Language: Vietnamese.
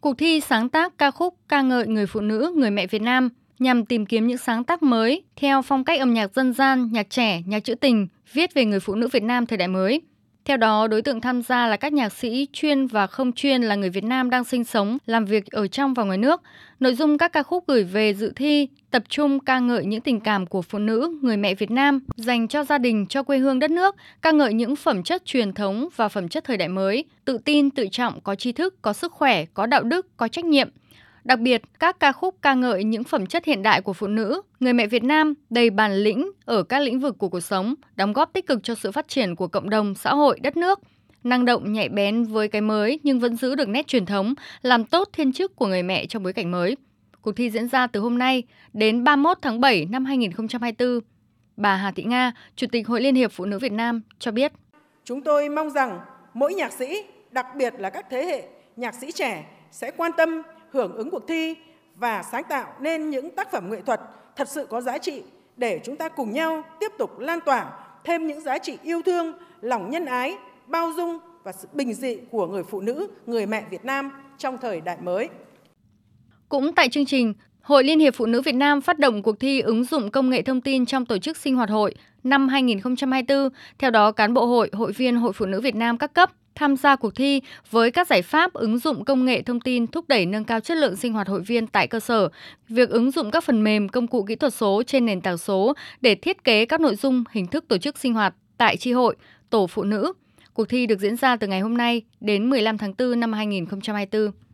Cuộc thi sáng tác ca khúc ca ngợi người phụ nữ, người mẹ Việt Nam nhằm tìm kiếm những sáng tác mới theo phong cách âm nhạc dân gian, nhạc trẻ, nhạc trữ tình, viết về người phụ nữ Việt Nam thời đại mới. Theo đó, đối tượng tham gia là các nhạc sĩ chuyên và không chuyên là người Việt Nam đang sinh sống, làm việc ở trong và ngoài nước. Nội dung các ca khúc gửi về dự thi tập trung ca ngợi những tình cảm của phụ nữ, người mẹ Việt Nam dành cho gia đình, cho quê hương đất nước, ca ngợi những phẩm chất truyền thống và phẩm chất thời đại mới, tự tin, tự trọng, có tri thức, có sức khỏe, có đạo đức, có trách nhiệm – Đặc biệt, các ca khúc ca ngợi những phẩm chất hiện đại của phụ nữ, người mẹ Việt Nam đầy bản lĩnh ở các lĩnh vực của cuộc sống, đóng góp tích cực cho sự phát triển của cộng đồng, xã hội, đất nước. Năng động, nhạy bén với cái mới nhưng vẫn giữ được nét truyền thống, làm tốt thiên chức của người mẹ trong bối cảnh mới. Cuộc thi diễn ra từ hôm nay đến 31 tháng 7 năm 2024. Bà Hà Thị Nga, Chủ tịch Hội Liên hiệp Phụ nữ Việt Nam cho biết. Chúng tôi mong rằng mỗi nhạc sĩ, đặc biệt là các thế hệ nhạc sĩ trẻ sẽ quan tâm hưởng ứng cuộc thi và sáng tạo nên những tác phẩm nghệ thuật thật sự có giá trị để chúng ta cùng nhau tiếp tục lan tỏa thêm những giá trị yêu thương, lòng nhân ái, bao dung và sự bình dị của người phụ nữ, người mẹ Việt Nam trong thời đại mới. Cũng tại chương trình, Hội Liên hiệp Phụ nữ Việt Nam phát động cuộc thi ứng dụng công nghệ thông tin trong tổ chức sinh hoạt hội năm 2024. Theo đó, cán bộ hội, hội viên Hội Phụ nữ Việt Nam các cấp tham gia cuộc thi với các giải pháp ứng dụng công nghệ thông tin thúc đẩy nâng cao chất lượng sinh hoạt hội viên tại cơ sở, việc ứng dụng các phần mềm công cụ kỹ thuật số trên nền tảng số để thiết kế các nội dung hình thức tổ chức sinh hoạt tại tri hội, tổ phụ nữ. Cuộc thi được diễn ra từ ngày hôm nay đến 15 tháng 4 năm 2024.